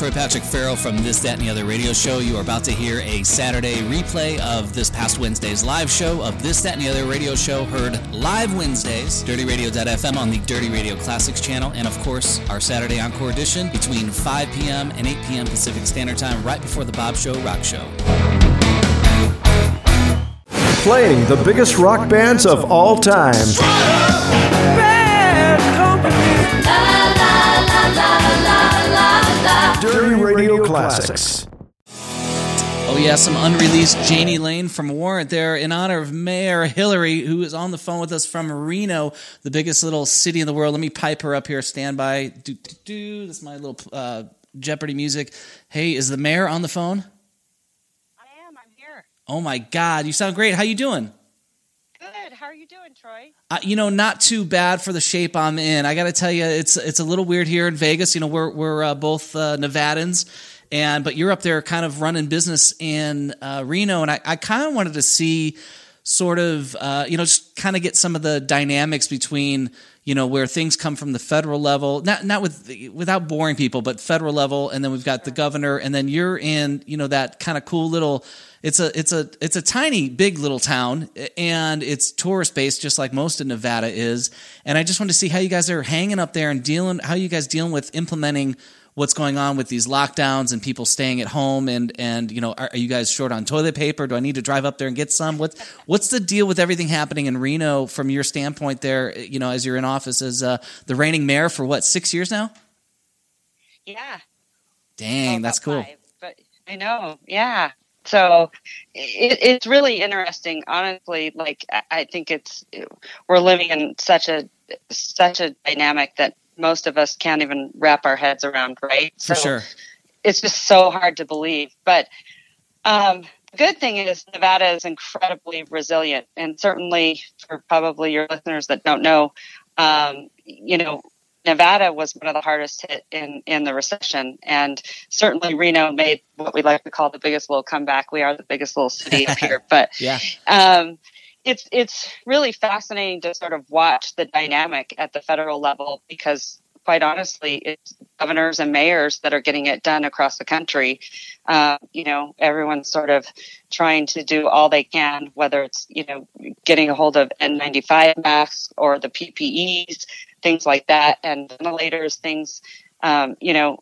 Troy Patrick Farrell from This, That, and the Other radio show. You are about to hear a Saturday replay of this past Wednesday's live show of This, That, and the Other radio show, heard live Wednesdays, dirtyradio.fm on the Dirty Radio Classics channel, and of course, our Saturday Encore edition between 5 p.m. and 8 p.m. Pacific Standard Time, right before the Bob Show Rock Show. Playing the biggest rock bands of all time. Dirty Radio Classics. Oh, yeah, some unreleased Jani Lane from Warrant there in honor of Mayor Hillary, who is on the phone with us from Reno, the biggest little city in the world. Let me pipe her up here. Stand by. Do, do, do. This is my little uh, Jeopardy music. Hey, is the mayor on the phone? I am. I'm here. Oh, my God. You sound great. How you doing? Good. How are you doing, Troy? Uh, you know, not too bad for the shape I'm in. I got to tell you, it's it's a little weird here in Vegas. You know, we're we're uh, both uh, Nevadans, and but you're up there, kind of running business in uh, Reno, and I, I kind of wanted to see, sort of, uh, you know, just kind of get some of the dynamics between you know where things come from the federal level, not not with without boring people, but federal level, and then we've got the governor, and then you're in, you know, that kind of cool little it's a it's a it's a tiny big little town and it's tourist based just like most of Nevada is. And I just want to see how you guys are hanging up there and dealing how you guys dealing with implementing what's going on with these lockdowns and people staying at home and and you know are, are you guys short on toilet paper do I need to drive up there and get some what's what's the deal with everything happening in Reno from your standpoint there you know as you're in office as uh, the reigning mayor for what 6 years now Yeah. dang that's cool five, but I know. Yeah. So it, it's really interesting, honestly. Like I- I think it's we're living in such a such a dynamic that most of us can't even wrap our heads around, right? for So sure It's just so hard to believe. But um, the good thing is Nevada is incredibly resilient, and certainly for probably your listeners that don't know, um, you know. Nevada was one of the hardest hit in, in the recession, and certainly Reno made what we like to call the biggest little comeback. We are the biggest little city up here, but yeah um, it's it's really fascinating to sort of watch the dynamic at the federal level because quite honestly it's governors and mayors that are getting it done across the country. Uh, you know everyone's sort of trying to do all they can whether it's you know getting a hold of n95 masks or the ppes things like that and ventilators things um, you know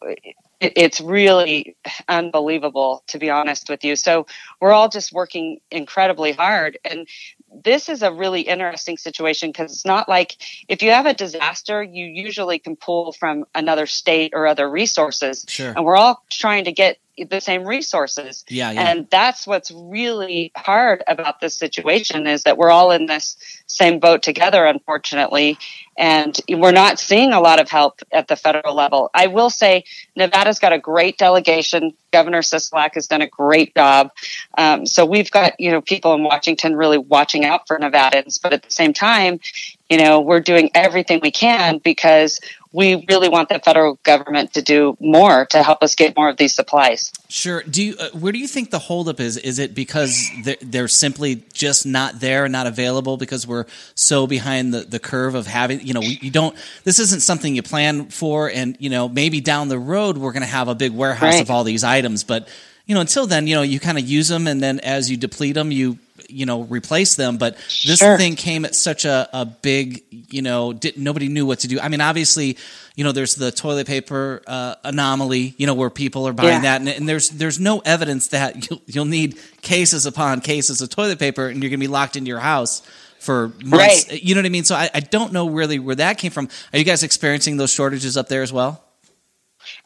it, it's really unbelievable to be honest with you. So we're all just working incredibly hard and this is a really interesting situation because it's not like if you have a disaster you usually can pull from another state or other resources. Sure. And we're all trying to get the same resources. Yeah yeah. And that's what's really hard about this situation is that we're all in this same boat together unfortunately and we're not seeing a lot of help at the federal level. I will say nevada's got a great delegation. Governor sisolak has done a great job. Um, so we've got you know people in washington really watching out for nevadans but at the same time you know we're doing everything we can because we really want the federal government to do more to help us get more of these supplies Sure. Do you, uh, where do you think the holdup is? Is it because they're, they're simply just not there, not available because we're so behind the, the curve of having, you know, we, you don't, this isn't something you plan for. And, you know, maybe down the road, we're going to have a big warehouse Right. of all these items. But, you know, until then, you know, you kind of use them and then as you deplete them, you, you know, replace them. But this Sure. thing came at such a, a big, you know, did, nobody knew what to do. I mean, obviously, you know, there's the toilet paper uh, anomaly, you know, where people are buying Yeah. that, and, and there's there's no evidence that you'll, you'll need cases upon cases of toilet paper, and you're going to be locked into your house for months. Right. You know what I mean? So I, I don't know really where that came from. Are you guys experiencing those shortages up there as well?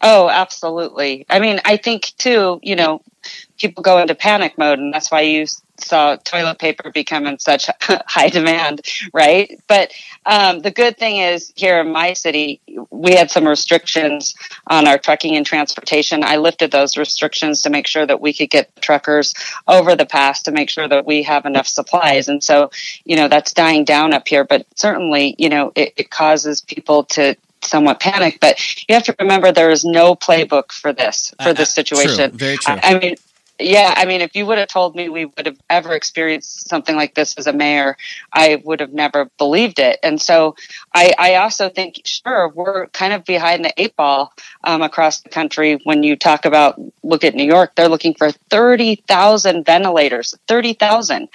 Oh, absolutely. I mean, I think too, you know, people go into panic mode, and that's why you saw toilet paper become in such high demand, right? But um, the good thing is here in my city, we had some restrictions on our trucking and transportation. I lifted those restrictions to make sure that we could get truckers over the pass to make sure that we have enough supplies. And so, you know, that's dying down up here, but certainly, you know, it, it causes people to somewhat panic. But you have to remember there is no playbook for this, for Uh, this uh, true. situation. Very true. I, I mean, yeah, I mean, if you would have told me we would have ever experienced something like this as a mayor, I would have never believed it. And so I, I also think, sure, we're kind of behind the eight ball um, across the country. When you talk about, look at New York, they're looking for 30,000 ventilators, 30,000.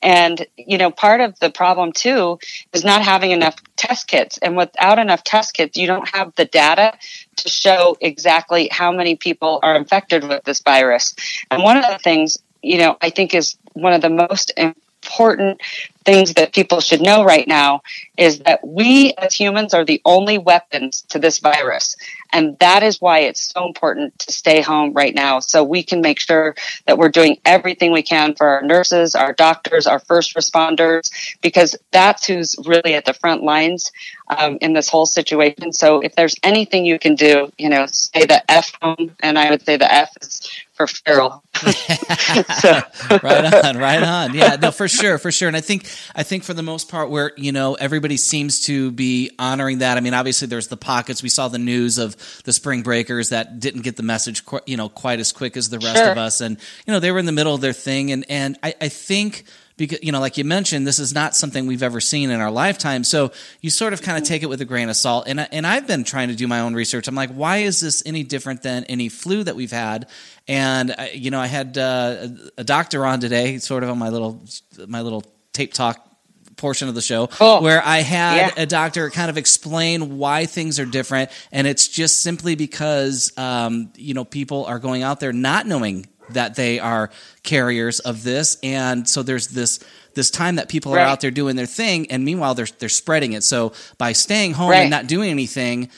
And, you know, part of the problem too is not having enough test kits. And without enough test kits, you don't have the data to show exactly how many people are infected with this virus. And one of the things, you know, I think is one of the most important things that people should know right now is that we as humans are the only weapons to this virus. And that is why it's so important to stay home right now so we can make sure that we're doing everything we can for our nurses, our doctors, our first responders, because that's who's really at the front lines um, in this whole situation. So if there's anything you can do, you know, stay the F home, and I would say the F is for feral. right on, right on. Yeah, no, for sure, for sure. And I think, I think for the most part, where you know everybody seems to be honoring that. I mean, obviously, there's the pockets. We saw the news of the spring breakers that didn't get the message, you know, quite as quick as the rest sure. of us, and you know, they were in the middle of their thing. And and I, I think because you know like you mentioned this is not something we've ever seen in our lifetime so you sort of kind of take it with a grain of salt and and I've been trying to do my own research I'm like why is this any different than any flu that we've had and I, you know I had uh, a doctor on today sort of on my little my little tape talk portion of the show cool. where I had yeah. a doctor kind of explain why things are different, and it's just simply because um, you know people are going out there not knowing that they are carriers of this, and so there's this this time that people right. are out there doing their thing, and meanwhile they're they're spreading it. So by staying home right. and not doing anything,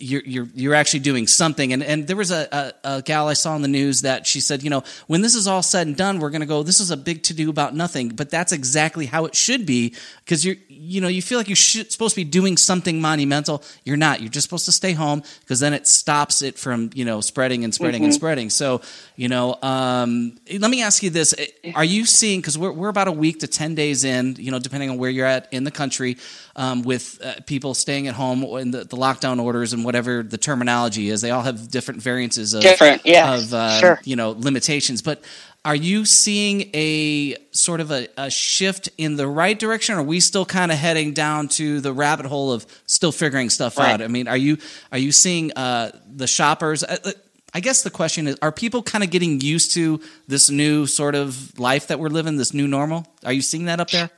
you're you're you're actually doing something. And and there was a, a, a, gal I saw in the news that she said, you know, when this is all said and done, we're going to go. This is a big to do about nothing, but that's exactly how it should be because you're you know you feel like you're supposed to be doing something monumental. You're not. You're just supposed to stay home because then it stops it from you know spreading and spreading mm-hmm. and spreading. So you know, um, let me ask you this: Are you seeing because we're we're about a week to ten days in, you know, depending on where you're at in the country um, with uh, people staying at home in the, the, lockdown orders and whatever the terminology is. They all have different variances of different, yeah, of uh, sure. you know limitations. But are you seeing a sort of a, a shift in the right direction? Or are we still kind of heading down to the rabbit hole of still figuring stuff right. out? I mean, are you are you seeing uh, the shoppers? Uh, uh, I guess the question is: Are people kind of getting used to this new sort of life that we're living, this new normal? Are you seeing that up there?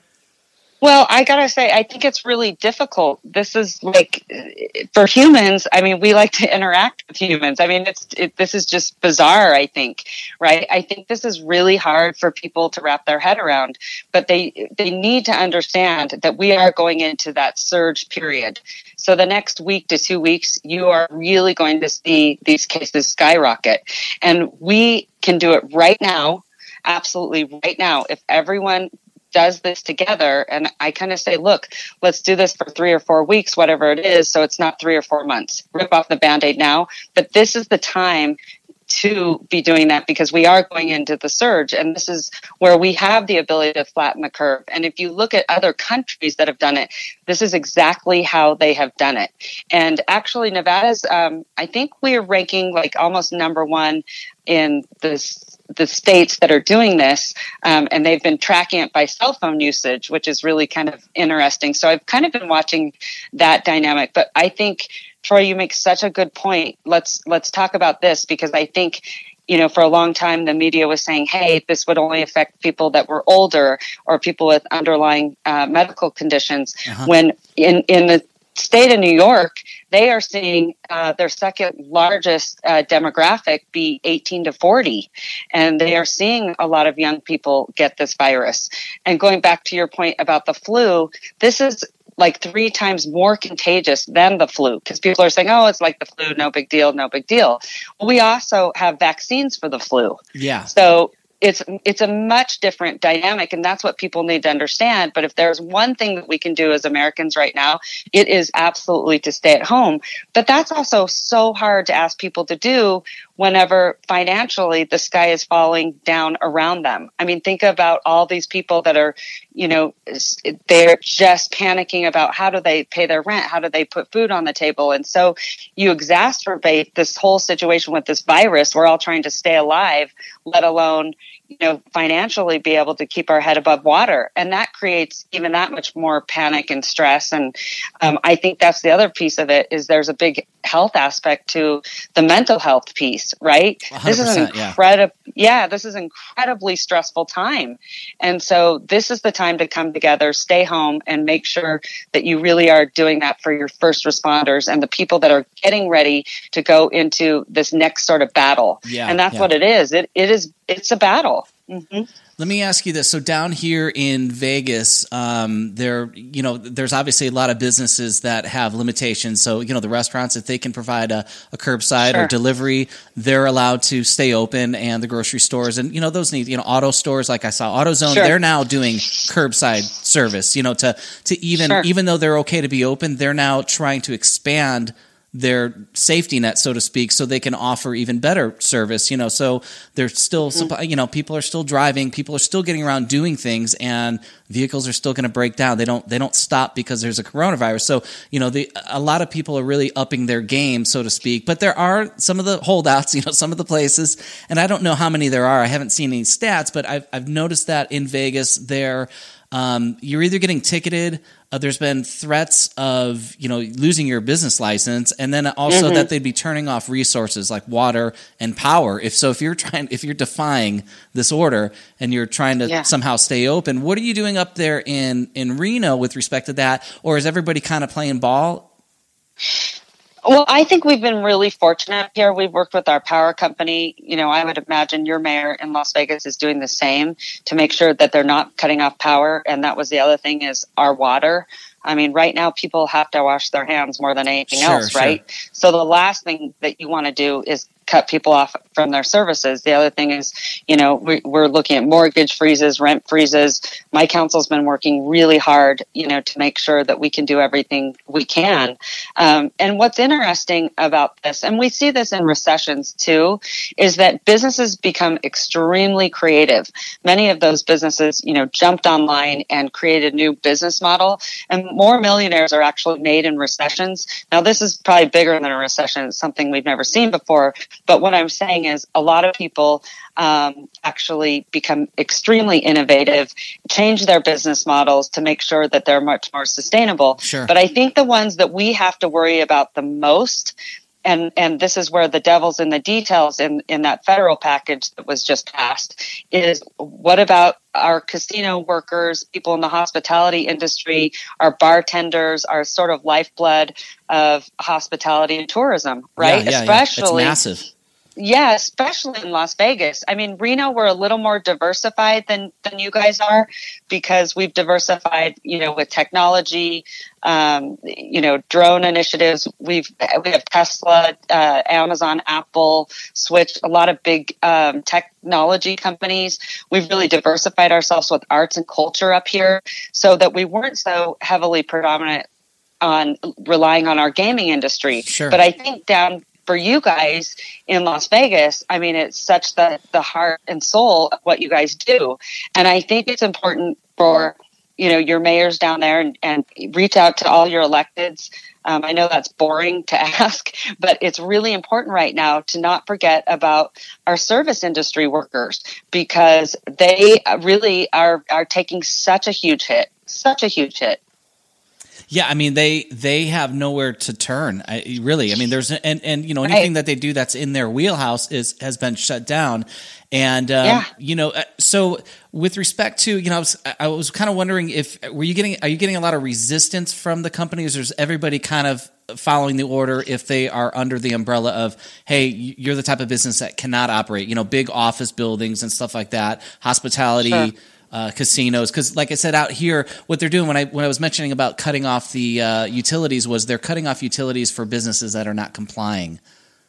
Well, I gotta say, I think it's really difficult. This is like for humans. I mean, we like to interact with humans. I mean, it's it, this is just bizarre. I think, right? I think this is really hard for people to wrap their head around. But they they need to understand that we are going into that surge period. So the next week to two weeks, you are really going to see these cases skyrocket, and we can do it right now absolutely right now if everyone does this together and i kind of say look let's do this for three or four weeks whatever it is so it's not three or four months. Rip off the band-aid now but this is the time to be doing that because we are going into the surge and this is where we have the ability to flatten the curve. And if you look at other countries that have done it this is exactly how they have done it. And actually nevada's um, i think we're ranking like almost number one in this the states that are doing this, um, and they've been tracking it by cell phone usage, which is really kind of interesting. So I've kind of been watching that dynamic. But I think Troy, you make such a good point. Let's let's talk about this because I think you know, for a long time, the media was saying, hey, this would only affect people that were older or people with underlying uh, medical conditions. Uh-huh. When in, in the state of New York, they are seeing uh, their second largest uh, demographic be 18 to 40. And they are seeing a lot of young people get this virus. And going back to your point about the flu, this is like three times more contagious than the flu because people are saying, oh, it's like the flu, no big deal, no big deal. We also have vaccines for the flu. Yeah. So it's it's a much different dynamic and that's what people need to understand. But if there's one thing that we can do as americans right now it is absolutely to stay at home. But that's also so hard to ask people to do whenever financially the sky is falling down around them. I mean, think about all these people that are, you know, they're just panicking about how do they pay their rent? How do they put food on the table? And so you exacerbate this whole situation with this virus. We're all trying to stay alive, let alone, you know, financially be able to keep our head above water. And that creates even that much more panic and stress. And um, I think that's the other piece of it is there's a big health aspect to the mental health piece, right? This is incredible. Yeah. yeah, this is incredibly stressful time. And so this is the time to come together, stay home and make sure that you really are doing that for your first responders and the people that are getting ready to go into this next sort of battle. Yeah, and that's yeah. what it is. It, it is, it's a battle. Mm-hmm. Let me ask you this. So down here in Vegas, um, there, you know, there's obviously a lot of businesses that have limitations. So, you know, the restaurants, if they can provide a, a curbside sure. or delivery, they're allowed to stay open and the grocery stores and, you know, those need, you know, auto stores, like I saw AutoZone, sure. they're now doing curbside service, you know, to, to even, sure. even though they're okay to be open, they're now trying to expand their safety net, so to speak, so they can offer even better service. You know, so they're still, mm-hmm. you know, people are still driving, people are still getting around doing things, and vehicles are still going to break down. They don't, they don't stop because there's a coronavirus. So, you know, the, a lot of people are really upping their game, so to speak. But there are some of the holdouts, you know, some of the places, and I don't know how many there are. I haven't seen any stats, but I've, I've noticed that in Vegas, there, um, you're either getting ticketed uh, there's been threats of you know losing your business license, and then also mm-hmm. that they'd be turning off resources like water and power. If so, if you're trying, if you're defying this order and you're trying to yeah. somehow stay open, what are you doing up there in in Reno with respect to that, or is everybody kind of playing ball? Well, I think we've been really fortunate here. We've worked with our power company. You know, I would imagine your mayor in Las Vegas is doing the same to make sure that they're not cutting off power. And that was the other thing is our water. I mean, right now people have to wash their hands more than anything sure, else, right? So the last thing that you want to do is cut people off from their services. The other thing is, you know, we, are looking at mortgage freezes, rent freezes. My council's been working really hard, you know, to make sure that we can do everything we can. Um, and what's interesting about this, and we see this in recessions too, is that businesses become extremely creative. Many of those businesses, you know, jumped online and created a new business model, and more millionaires are actually made in recessions. Now, this is probably bigger than a recession. It's something we've never seen before, but what I'm saying is a lot of people um, actually become extremely innovative, change their business models to make sure that they're much more sustainable. Sure. But I think the ones that we have to worry about the most and and this is where the devil's in the details in in that federal package that was just passed is what about our casino workers people in the hospitality industry our bartenders our sort of lifeblood of hospitality and tourism right yeah, yeah, especially yeah. it's massive yeah, especially in Las Vegas. I mean, Reno, we're a little more diversified than than you guys are because we've diversified, you know, with technology, um, you know, drone initiatives. We've we have Tesla, uh, Amazon, Apple, Switch, a lot of big um, technology companies. We've really diversified ourselves with arts and culture up here, so that we weren't so heavily predominant on relying on our gaming industry. Sure. But I think down for you guys in Las Vegas, I mean, it's such the, the heart and soul of what you guys do. And I think it's important for, you know, your mayors down there and, and reach out to all your electeds. Um, I know that's boring to ask, but it's really important right now to not forget about our service industry workers because they really are, are taking such a huge hit, such a huge hit. Yeah, I mean they they have nowhere to turn. I, really, I mean there's and and you know anything right. that they do that's in their wheelhouse is has been shut down. And um, yeah. you know, uh, so with respect to you know, I was I was kind of wondering if were you getting are you getting a lot of resistance from the companies, or is everybody kind of following the order if they are under the umbrella of hey, you're the type of business that cannot operate, you know, big office buildings and stuff like that, hospitality. Sure uh, casinos because like i said out here what they're doing when i when i was mentioning about cutting off the uh, utilities was they're cutting off utilities for businesses that are not complying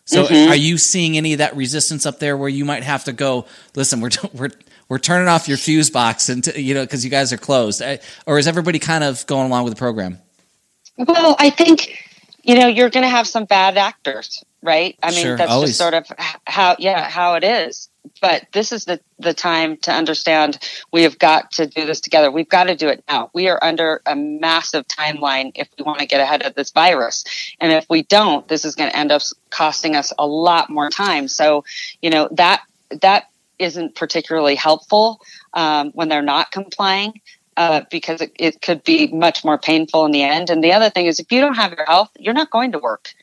so mm-hmm. are you seeing any of that resistance up there where you might have to go listen we're we're we're turning off your fuse box and you know because you guys are closed or is everybody kind of going along with the program well i think you know, you're going to have some bad actors, right? I mean, Sure, that's always. just sort of how, yeah, how it is. But this is the, the time to understand we have got to do this together. We've got to do it now. We are under a massive timeline if we want to get ahead of this virus. And if we don't, this is going to end up costing us a lot more time. So, you know, that, that isn't particularly helpful um, when they're not complying. Uh, because it, it could be much more painful in the end. And the other thing is, if you don't have your health, you're not going to work.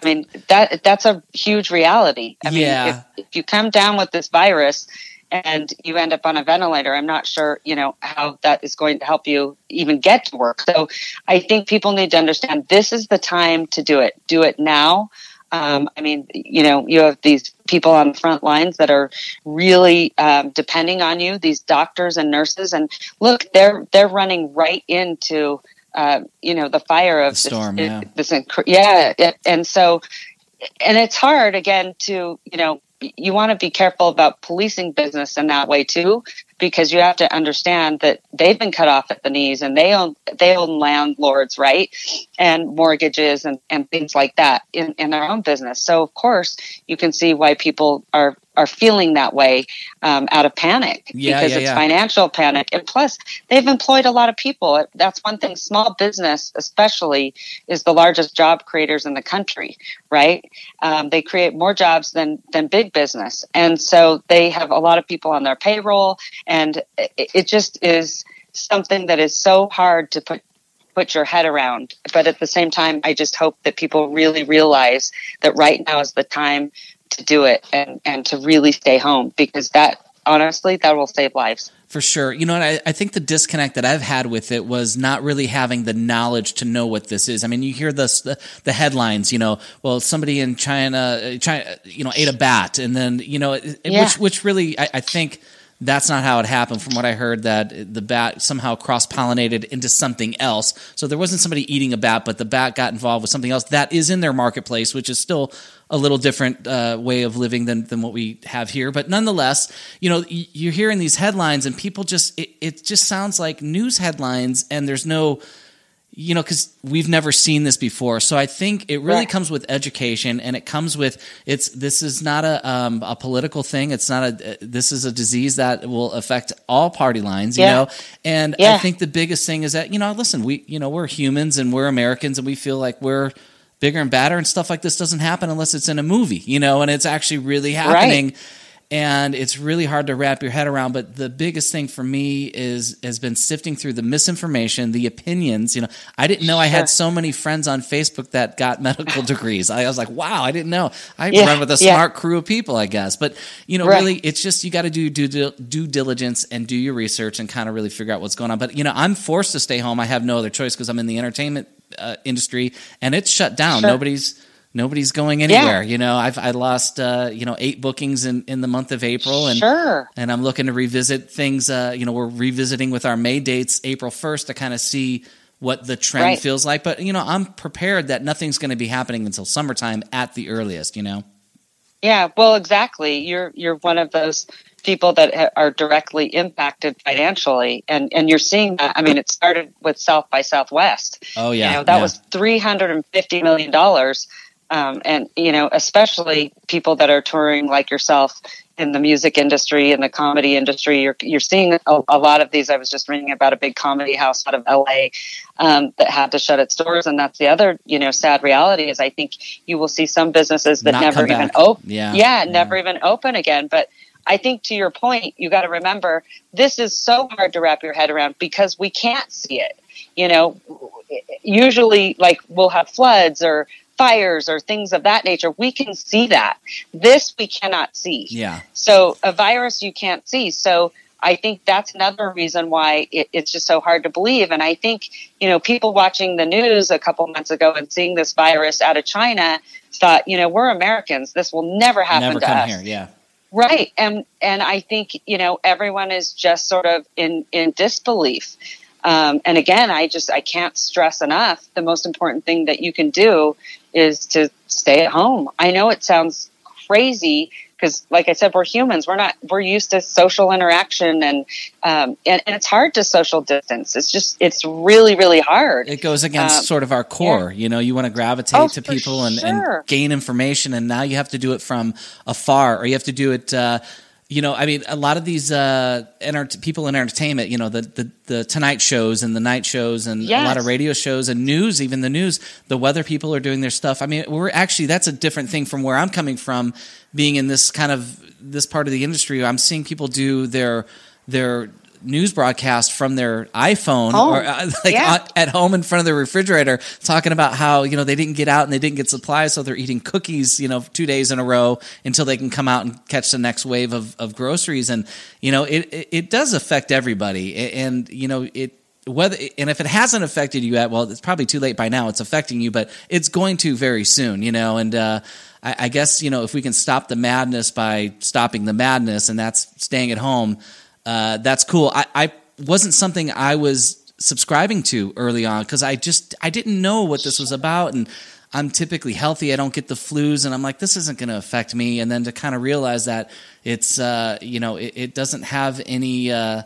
I mean that that's a huge reality. I mean, if, if you come down with this virus and you end up on a ventilator, I'm not sure you know how that is going to help you even get to work. So I think people need to understand this is the time to do it. Do it now. Um, I mean, you know, you have these people on the front lines that are really um, depending on you. These doctors and nurses, and look, they're they're running right into uh, you know the fire of The storm, this, yeah. this inc- yeah, it- and so and it's hard again to you know you want to be careful about policing business in that way too because you have to understand that they've been cut off at the knees and they own they own landlords right and mortgages and, and things like that in, in their own business so of course you can see why people are are feeling that way um, out of panic Yeah, because yeah, it's yeah. financial panic. And plus they've employed a lot of people. That's one thing. Small business especially is the largest job creators in the country right? Um, they create more jobs than than big business. And so they have a lot of people on their payroll. And it, it just is something that is so hard to put put your head around. But at the same time i just hope that people really realize that right now is the time to do it and and to really stay home because that honestly that will save lives For sure. You know, I, I think the disconnect that I've had with it was not really having the knowledge to know what this is. I mean, you hear this, the, the headlines, you know, well, somebody in China, uh, China, you know, ate a bat. And then, you know, it, Yeah. which, which really, I, I think that's not how it happened from what I heard that the bat somehow cross pollinated into something else. So there wasn't somebody eating a bat, but the bat got involved with something else that is in their marketplace, which is still a little different uh, way of living than, than what we have here. But nonetheless, you know, you're hearing these headlines and people just, it, it just sounds like news headlines and there's no, you know, because we've never seen this before. So I think it really Right. comes with education, and it comes with it's. This is not a um, a political thing. It's not a. This is a disease that will affect all party lines. You Yeah. know, and I think the biggest thing is that you know, listen, we you know we're humans and we're Americans, and we feel like we're bigger and badder, and stuff like this doesn't happen unless it's in a movie. You know, and it's actually really happening. And it's really hard to wrap your head around but the biggest thing for me is has been sifting through the misinformation the opinions you know. I didn't know i had so many friends on facebook that got medical degrees. I was like wow i didn't know. I Yeah, run with a yeah. smart crew of people i guess. But you know Right. really it's just you got to do due, due diligence and do your research and kind of really figure out what's going on. But you know i'm forced to stay home. I have no other choice because i'm in the entertainment uh, industry and it's shut down Sure. nobody's Nobody's going anywhere. You know, I've I lost uh, you know eight bookings in, in the month of April, and sure and I'm looking to revisit things. Uh, you know, we're revisiting with our May dates, April 1st, to kind of see what the trend Right. feels like. But you know, I'm prepared that nothing's going to be happening until summertime at the earliest. You know, Yeah, well, exactly. You're you're one of those people that are directly impacted financially, and and you're seeing that. I mean, it started with South by Southwest. oh yeah, you know, that yeah. was three hundred and fifty million dollars, um, and you know, especially people that are touring like yourself in the music industry and the comedy industry. You're you're seeing a, a lot of these. I was just reading about a big comedy house out of LA um, that had to shut its doors, and that's the other you know sad reality is I think you will see some businesses that Not never even open. Yeah, yeah, yeah. never even open again. But I think to your point, you got to remember this is so hard to wrap your head around because we can't see it. You know, usually like we'll have floods or fires or things of that nature. We can see that. This we cannot see. yeah, So a virus you can't see. So I think that's another reason why it, it's just so hard to believe. And I think, you know, people watching the news a couple months ago and seeing this virus out of China thought, you know, we're Americans. This will never happen never to come us. here. Yeah, Right. And and I think, you know, everyone is just sort of in in disbelief. Um, and again, I just I can't stress enough the most important thing that you can do is to stay at home. I know it sounds crazy because like i said we're humans we're not we're used to social interaction and um, and, and it's hard to social distance it's just it's really really hard it goes against um, sort of our core yeah. you know you want to gravitate oh, to people and, sure. and, gain information and now you have to do it from afar or you have to do it uh, you know, I mean, a lot of these uh, enter- people in entertainment, you know, the, the, the Tonight shows and the night shows and yes. a lot of radio shows and news, even the news, the weather people are doing their stuff. I mean, we're actually, that's a different thing from where I'm coming from, being in this kind of this part of the industry. I'm seeing people do their their news broadcast from their iPhone home. or uh, like yeah. at home in front of the refrigerator, talking about how you know they didn't get out and they didn't get supplies, so they're eating cookies, you know, two days in a row until they can come out and catch the next wave of, of groceries. And you know, it, it, it does affect everybody, and you know it whether and if it hasn't affected you yet, well, it's probably too late by now. It's affecting you, but it's going to very soon, you know. And uh, I, I, guess you know if we can stop the madness by stopping the madness, and that's staying at home uh, that's cool. I, I wasn't something I was subscribing to early on because I just I didn't know what this was about and I'm typically healthy. I don't get the flus, and I'm like, this isn't going to affect me. And then to kind of realize that it's, uh, you know, it, it, doesn't have any, uh,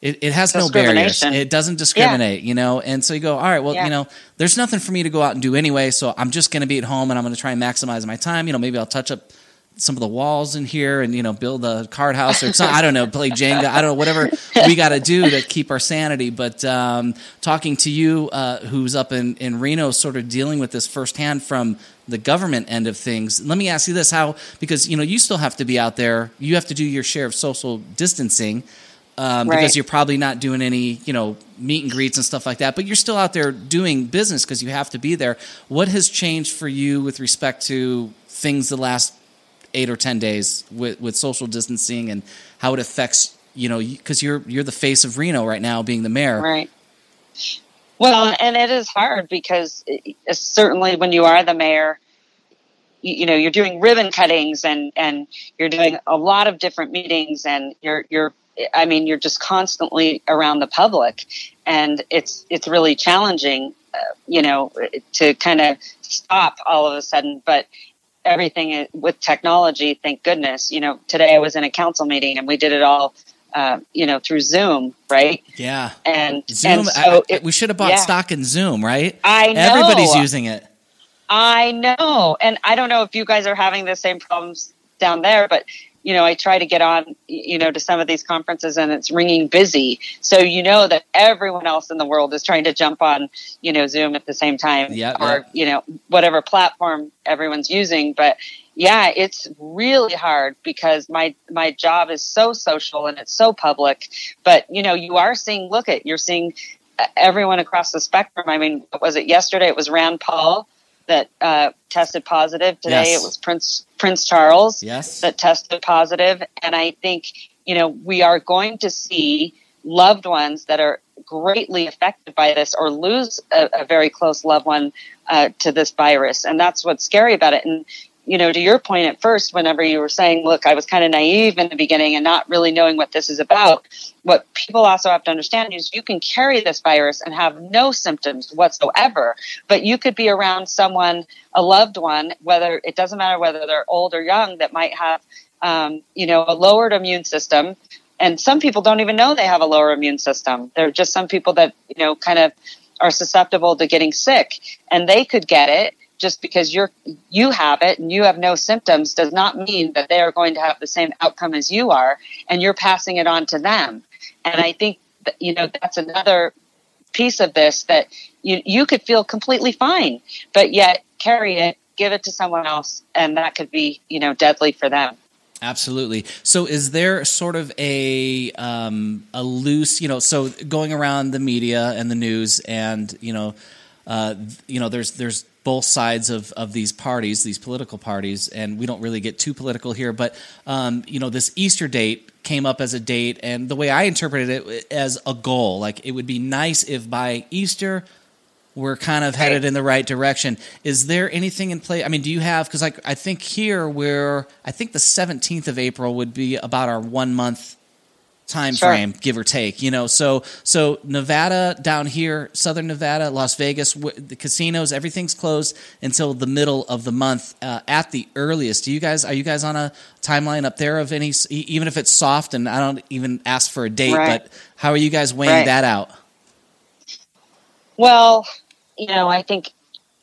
it, it has no barriers. It doesn't discriminate, yeah. you know. And so you go, all right, well, yeah. you know, there's nothing for me to go out and do anyway. So I'm just going to be at home, and I'm going to try and maximize my time. You know, maybe I'll touch up some of the walls in here and you know build a card house or something. I don't know, play Jenga. I don't know, whatever we got to do to keep our sanity. But um, talking to you, uh, who's up in in Reno, sort of dealing with this firsthand from the government end of things. Let me ask you this: How because you know you still have to be out there, you have to do your share of social distancing. Um, right. because you're probably not doing any, you know, meet and greets and stuff like that, but you're still out there doing business because you have to be there. What has changed for you with respect to things the last eight or ten days with, with social distancing and how it affects you know because you're you're the face of Reno right now, being the mayor. Right. Well, and it is hard because it, certainly when you are the mayor, you, you, know you're doing ribbon cuttings and and you're doing a lot of different meetings and you're you're eh, I mean you're just constantly around the public, and it's it's really challenging, uh, you know, to kind of stop all of a sudden. But everything with technology, thank goodness. You know, today I was in a council meeting and we did it all, uh, you know, through Zoom, right? Yeah. And Zoom, and so I, we should have bought yeah. stock in Zoom, right? I know. Everybody's using it. I know. And I don't know if you guys are having the same problems down there, but you know, I try to get on, you know, to some of these conferences and it's ringing busy. So you know that everyone else in the world is trying to jump on, you know, Zoom at the same time or, you know, whatever platform everyone's using. But yeah, it's really hard because my my job is so social and it's so public. But you know, you are seeing look at you're seeing uh, everyone across the spectrum. I mean, was it yesterday? It was Rand Paul that uh, tested positive. Today yes. it was Prince Prince Charles yes. that tested. And I think you know we are going to see loved ones that are greatly affected by this or lose a, a very close loved one uh, to this virus, and that's what's scary about it. And you know, to your point at first, whenever you were saying, look, I was kind of naive in the beginning and not really knowing what this is about, what people also have to understand is you can carry this virus and have no symptoms whatsoever, but you could be around someone, a loved one, whether it doesn't matter whether they're old or young, that might have, um, you know, a lowered immune system. And some people don't even know they have a lower immune system. There are just some people that, you know, kind of are susceptible to getting sick and they could get it just because you're you have it and you have no symptoms does not mean that they are going to have the same outcome as you are and you're passing it on to them and i think that, you know that's another piece of this that you you could feel completely fine but yet carry it give it to someone else and that could be you know deadly for them Absolutely. So, is there sort of a um, a loose, you know, so going around the media and the news, and you know, uh, you know, there's there's both sides of, of these parties, these political parties, and we don't really get too political here. But um, you know, this Easter date came up as a date, and the way I interpreted it as a goal, like it would be nice if by Easter we're kind of headed in the right direction. Is there anything in play? I mean, do you have because like I think here we're I think the seventeenth of April would be about our one month time Sure. frame, give or take. You know, so so Nevada down here, Southern Nevada, Las Vegas, w- the casinos, everything's closed until the middle of the month uh, at the earliest. Do you guys are you guys on a timeline up there of any, even if it's soft? And I don't even ask for a date, Right. but how are you guys weighing Right. that out? Well, you know, I think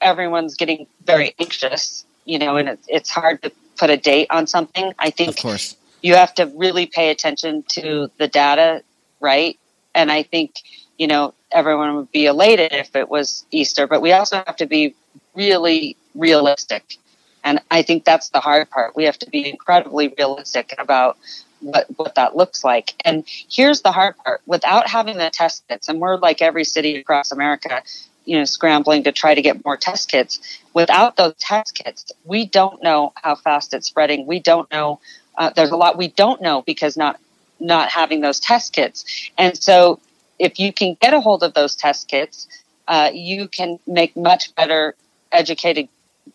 everyone's getting very anxious, you know, and it's, it's hard to put a date on something. I Of think course, you have to really pay attention to the data, right? And I think, you know, everyone would be elated if it was Easter, but we also have to be really realistic. And I think that's the hard part. We have to be incredibly realistic about what, what that looks like. And here's the hard part without having the test kits, and we're like every city across America, you know, scrambling to try to get more test kits. Without those test kits, we don't know how fast it's spreading. We don't know. Uh, there's a lot we don't know because not not having those test kits. And so, if you can get a hold of those test kits, uh, you can make much better educated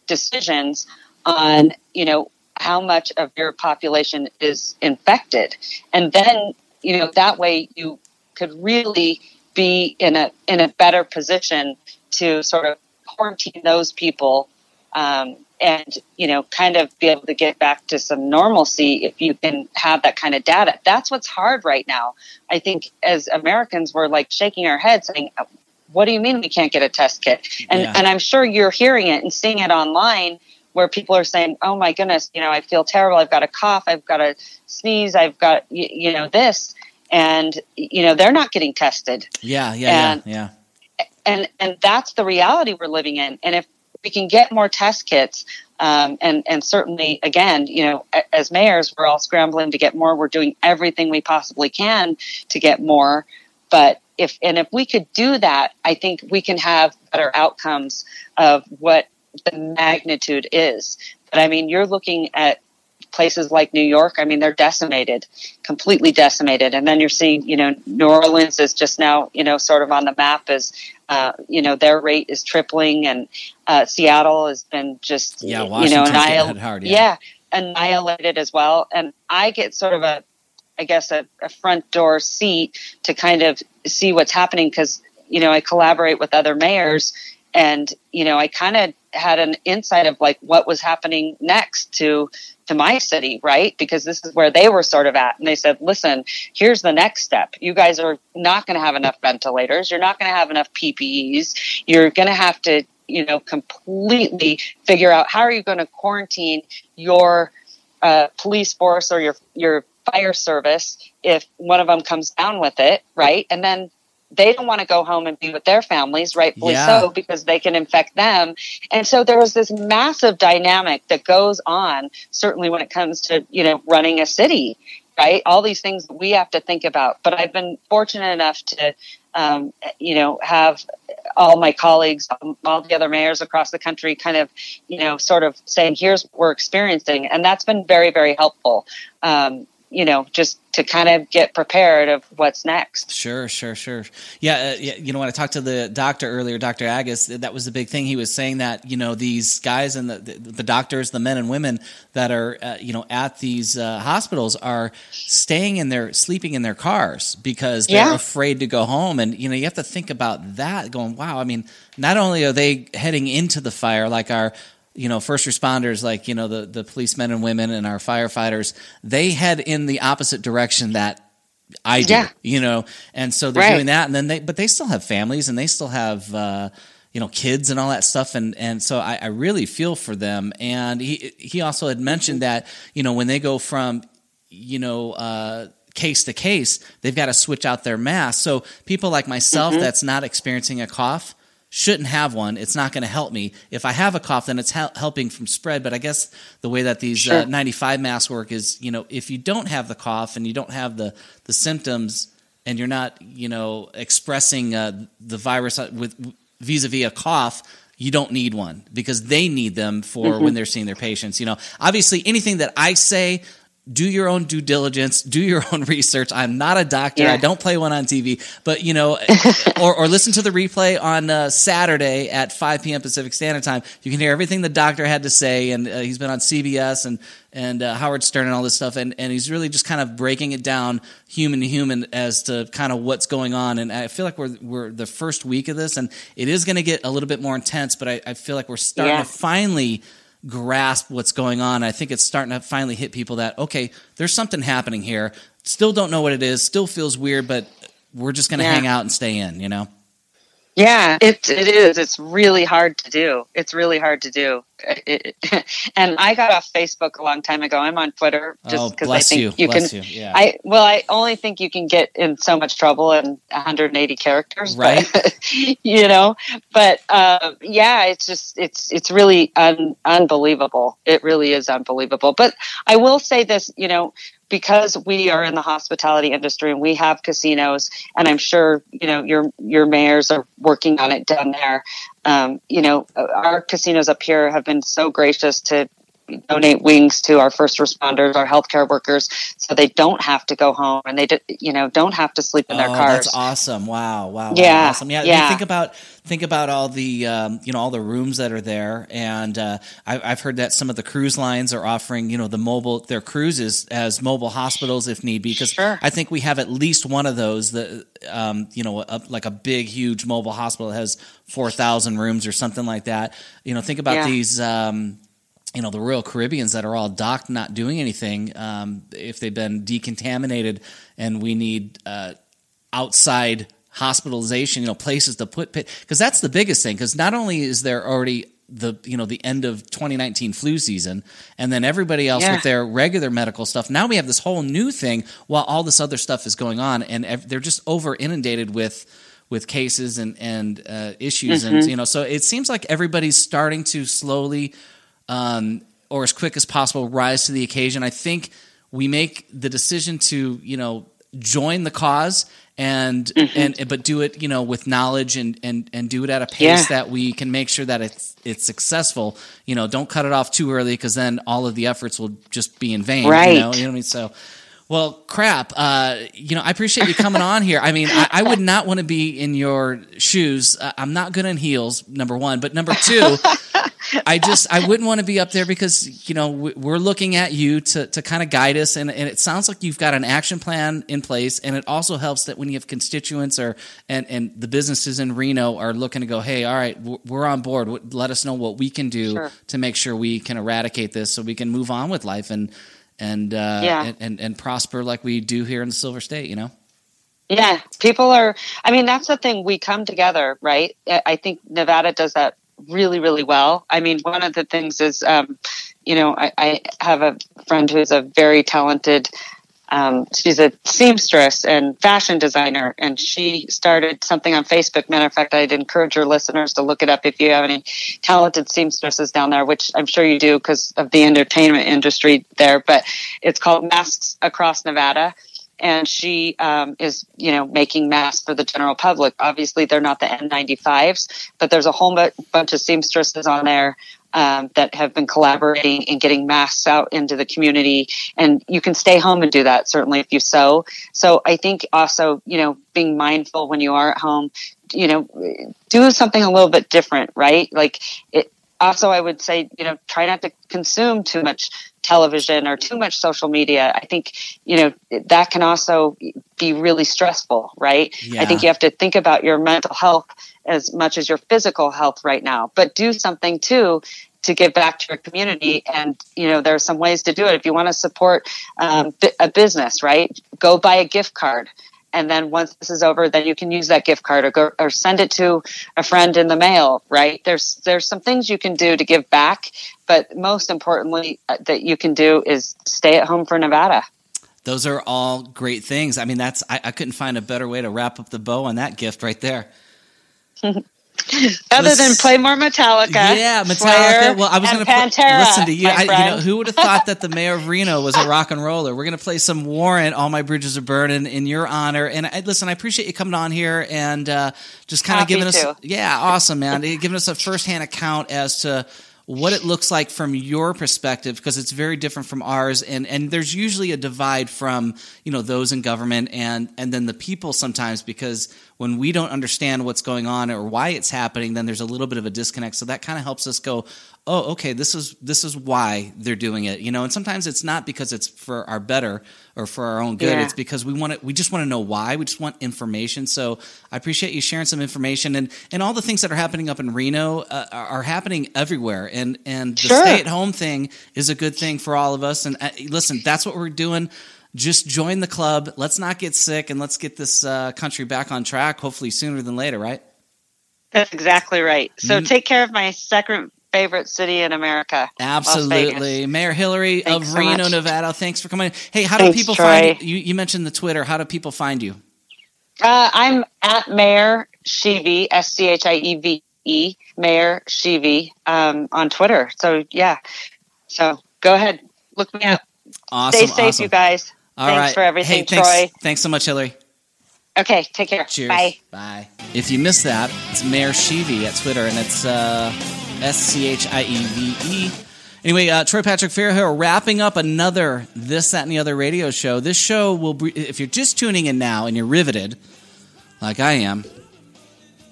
decisions on you know how much of your population is infected and then you know that way you could really be in a in a better position to sort of quarantine those people um, and you know kind of be able to get back to some normalcy if you can have that kind of data. That's what's hard right now. I think as americans we're like shaking our heads saying what do you mean we can't get a test kit? And Yeah. and i'm sure you're hearing it and seeing it online where people are saying oh my goodness you know i feel terrible. I've got a cough. I've got a sneeze. I've got you, you know this. And you know they're not getting tested. Yeah, yeah, And- yeah, and and that's the reality we're living in. And if we can get more test kits um, and and certainly again you know as mayors we're all scrambling to get more. We're doing everything we possibly can to get more. But if and if we could do that i think we can have better outcomes of what the magnitude is. But i mean you're looking at places like New York, I mean, they're decimated, completely decimated. And then you're seeing, you know, New Orleans is just now, you know, sort of on the map as, uh, you know, their rate is tripling, and uh, Seattle has been just, Yeah, you know, annihil- hard, yeah. yeah, annihilated as well. And I get sort of a, I guess, a, a front door seat to kind of see what's happening because, you know, I collaborate with other mayors and, you know, I kind of had an insight of like what was happening next to to my city, right? Because this is where they were sort of at. And they said, listen, here's the next step. You guys are not going to have enough ventilators. You're not going to have enough PPEs. You're going to have to, you know, completely figure out how are you going to quarantine your uh, police force or your your fire service if one of them comes down with it, right? And then they don't want to go home and be with their families, rightfully Yeah. so, because they can infect them. And so there was this massive dynamic that goes on, certainly when it comes to, you know, running a city, right? All these things that we have to think about. But I've been fortunate enough to, um, you know, have all my colleagues, um, all the other mayors across the country kind of, you know, sort of saying, here's what we're experiencing. And that's been very, very helpful. Um, you know, just to kind of get prepared of what's next. Sure, sure, sure. Yeah, uh, you know, when I talked to the doctor earlier, Dr. Agus, that was the big thing. He was saying that, you know, these guys and the, the, the doctors, the men and women that are, uh, you know, at these uh, hospitals are staying in their, sleeping in their cars because they're Yeah. afraid to go home. And, you know, you have to think about that going, wow, I mean, not only are they heading into the fire like our, you know, first responders, like, you know, the, the policemen and women and our firefighters, they head in the opposite direction that I do, Yeah. you know, and so they're Right. doing that, and then they, but they still have families and they still have, uh, you know, kids and all that stuff, and and so I, I really feel for them. And he he also had mentioned that you know when they go from, you know. Uh, Case to case, they've got to switch out their mask. So people like myself, that's not experiencing a cough, shouldn't have one. It's not going to help me. If I have a cough, then it's hel- helping from spread. But I guess the way that these uh, 95 masks work is, you know, if you don't have the cough and you don't have the the symptoms, and you're not, you know, expressing uh, the virus with vis-a-vis a cough. You don't need one because they need them for when they're seeing their patients. You know, obviously, anything that I say do your own due diligence, do your own research. I'm not a doctor. Yeah. I don't play one on TV, but you know, or, or listen to the replay on uh, Saturday at 5 p.m. Pacific Standard Time. You can hear everything the doctor had to say, and uh, he's been on CBS and and uh, Howard Stern and all this stuff, and and he's really just kind of breaking it down human to human as to kind of what's going on. And I feel like we're we're the first week of this, and it is going to get a little bit more intense, but I, I feel like we're starting Yeah. to finally grasp what's going on. I think it's starting to finally hit people that okay, there's something happening here. Still don't know what it is. Still feels weird, but we're just going to Yeah. hang out and stay in. You know. Yeah, it it is. It's really hard to do. It's really hard to do. It, it- and I got off Facebook a long time ago. I'm on Twitter oh, just because I think you. you, bless can. you. Yeah. I well, I only think you can get in so much trouble in 180 characters, Right. But, you know, but uh, yeah, it's just it's it's really un, unbelievable. It really is unbelievable. But I will say this, you know, because we are in the hospitality industry and we have casinos, and I'm sure you know your your mayors are working on it down there. Um, you know, our casinos up here have been so gracious to donate wings to our first responders, our healthcare workers, so they don't have to go home and they, do, you know, don't have to sleep in their oh, cars. that's awesome! Wow, wow, wow, Yeah, awesome. Yeah, yeah. Think about think about all the um, you know all the rooms that are there, and uh, I, I've heard that some of the cruise lines are offering you know the mobile their cruises as mobile hospitals if need be. Because Sure. I think we have at least one of those that um, you know a, like a big huge mobile hospital that has four thousand rooms or something like that. You know, think about Yeah. these. Um, you know the Royal Caribbeans that are all docked, not doing anything. Um, if they've been decontaminated, and we need uh, outside hospitalization, you know, places to put pit because that's the biggest thing. Because not only is there already the you know the end of 2019 flu season, and then everybody else Yeah. with their regular medical stuff. Now we have this whole new thing while all this other stuff is going on, and they're just over inundated with with cases and and uh, issues, and you know, so it seems like everybody's starting to slowly um, or as quick as possible rise to the occasion. I think we make the decision to you know join the cause and Mm-hmm. and but do it you know with knowledge and and and do it at a pace Yeah. that we can make sure that it's it's successful. You know, don't cut it off too early because then all of the efforts will just be in vain. Right. You know, you know what I mean? So. Well, crap. Uh, you know, I appreciate you coming on here. I mean, I, I would not want to be in your shoes. Uh, I'm not good in heels, number one. But number two, I just I wouldn't want to be up there because you know we- we're looking at you to to kind of guide us, and, and it sounds like you've got an action plan in place, and it also helps that when you have constituents or and and the businesses in Reno are looking to go, hey, all right, we're on board. Let us know what we can do Sure. to make sure we can eradicate this, so we can move on with life and and uh, Yeah. and, and and prosper like we do here in the Silver State. You know. Yeah, people are. I mean, that's the thing. We come together, right? I think Nevada does that really, really well. I mean, one of the things is, um, you know, I, I have a friend who's a very talented. Um, she's a seamstress and fashion designer, and she started something on Facebook. Matter of fact, I'd encourage your listeners to look it up if you have any talented seamstresses down there, which I'm sure you do because of the entertainment industry there. But it's called Masks Across Nevada and she um, is you know making masks for the general public. Obviously they're not the n95s but there's a whole bunch of seamstresses on there um, that have been collaborating and getting masks out into the community. And you can stay home and do that certainly if you sew. So i think also you know being mindful when you are at home you know do something a little bit different right? Like it also i would say you know try not to consume too much television or too much social media i think you know that can also be really stressful right? Yeah. i think you have to think about your mental health as much as your physical health right now but do something too to give back to your community. And you know there are some ways to do it. If you want to support um, a business right? Go buy a gift card and then once this is over then you can use that gift card or go or send it to a friend in the mail right there's there's some things you can do to give back but most importantly uh, that you can do is stay at home for nevada Those are all great things. I mean, that's I, I couldn't find a better way to wrap up the bow on that gift right there. other than play more metallica Yeah, Metallica. Slayer, well, I was going to Pantera, listen to you. I, you know, who would have thought that the mayor of Reno was a rock and roller? We're going to play some Warrant. All my bridges are burning in your honor. And I, listen, I appreciate you coming on here and uh, just kind of giving us, yeah, awesome, man, giving us a firsthand account as to what it looks like from your perspective because it's very different from ours and and there's usually a divide from you know those in government and and then the people sometimes because when we don't understand what's going on or why it's happening then there's a little bit of a disconnect. So that kind of helps us go oh okay this is this is why they're doing it you know? And sometimes it's not because it's for our better or for our own good. Yeah. it's because we want to we just want to know why. We just want information. So i appreciate you sharing some information. And and all the things that are happening up in reno uh, are happening everywhere. And and the Sure. stay at home thing is a good thing for all of us. And uh, listen that's what we're doing just join the club let's not get sick and let's get this uh, country back on track hopefully sooner than later right That's exactly right. So Mm. take care of my second favorite city in America. Las Absolutely. Mayor Hillary Thanks of so Reno, much. Nevada. Thanks for coming. Hey, how do Thanks, people Troy. find you? You mentioned the Twitter. How do people find you? Uh, I'm at Mayor Schieve, S C H I E V E, Mayor Schieve, um, on Twitter. So yeah, so go ahead, look me up. Awesome. Stay safe, awesome. you guys. All Thanks right. for everything, hey, thanks, Troy. Thanks so much, Hillary. Okay, take care. Cheers. Bye. Bye. If you missed that, it's Mayor Schieve at Twitter, and it's uh, S C H I E V E. Anyway, uh, Troy Patrick Fairhill wrapping up another This, That, and the Other radio show. This show will, be, if you're just tuning in now and you're riveted, like I am,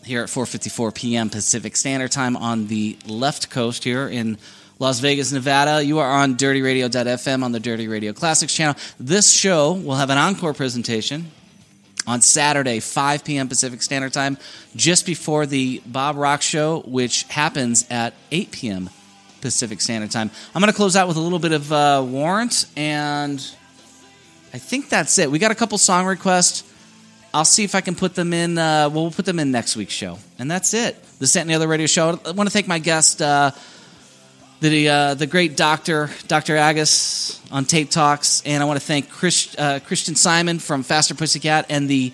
here at 4:54 p.m. Pacific Standard Time on the left coast here in Las Vegas, Nevada. You are on DirtyRadio.fm on the Dirty Radio Classics channel. This show will have an encore presentation on Saturday, 5 p.m. Pacific Standard Time, just before the Bob Rock Show, which happens at 8 p.m. Pacific Standard Time. I'm going to close out with a little bit of uh, Warrant, and I think that's it. We got a couple song requests. I'll see if I can put them in. Uh, well, we'll put them in next week's show, and that's it. The Other Radio Show. I want to thank my guest, uh, the uh, the great doctor, Doctor Agus on Tape Talks, and I want to thank uh, Christian Simon from Faster Pussycat and the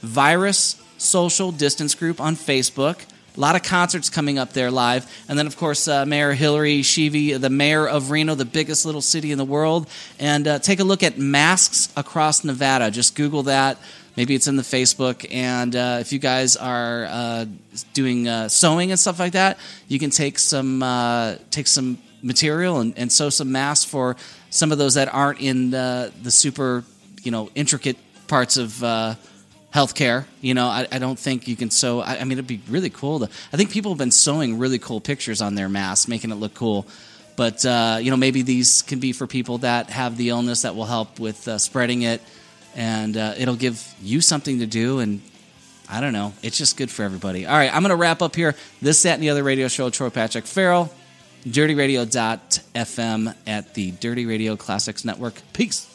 Virus Social Distance Group on Facebook. A lot of concerts coming up there live. And then, of course, uh, Mayor Hillary Schieve, the mayor of Reno, the biggest little city in the world. And uh, take a look at Masks Across Nevada. Just Google that. Maybe it's in the Facebook. And uh, if you guys are uh, doing uh, sewing and stuff like that, you can take some uh, take some material and, and sew some masks for some of those that aren't in the, the super you know intricate parts of healthcare. You know, I, I don't think you can sew. I, I mean, it'd be really cool. To, I think people have been sewing really cool pictures on their masks, making it look cool. But uh, you know, maybe these can be for people that have the illness that will help with uh, spreading it, and uh, it'll give you something to do. And I don't know, it's just good for everybody. All right, I'm going to wrap up here. This, that, and the other radio show. Troy Patrick Farrell, DirtyRadio.fm at the Dirty Radio Classics Network. Peace.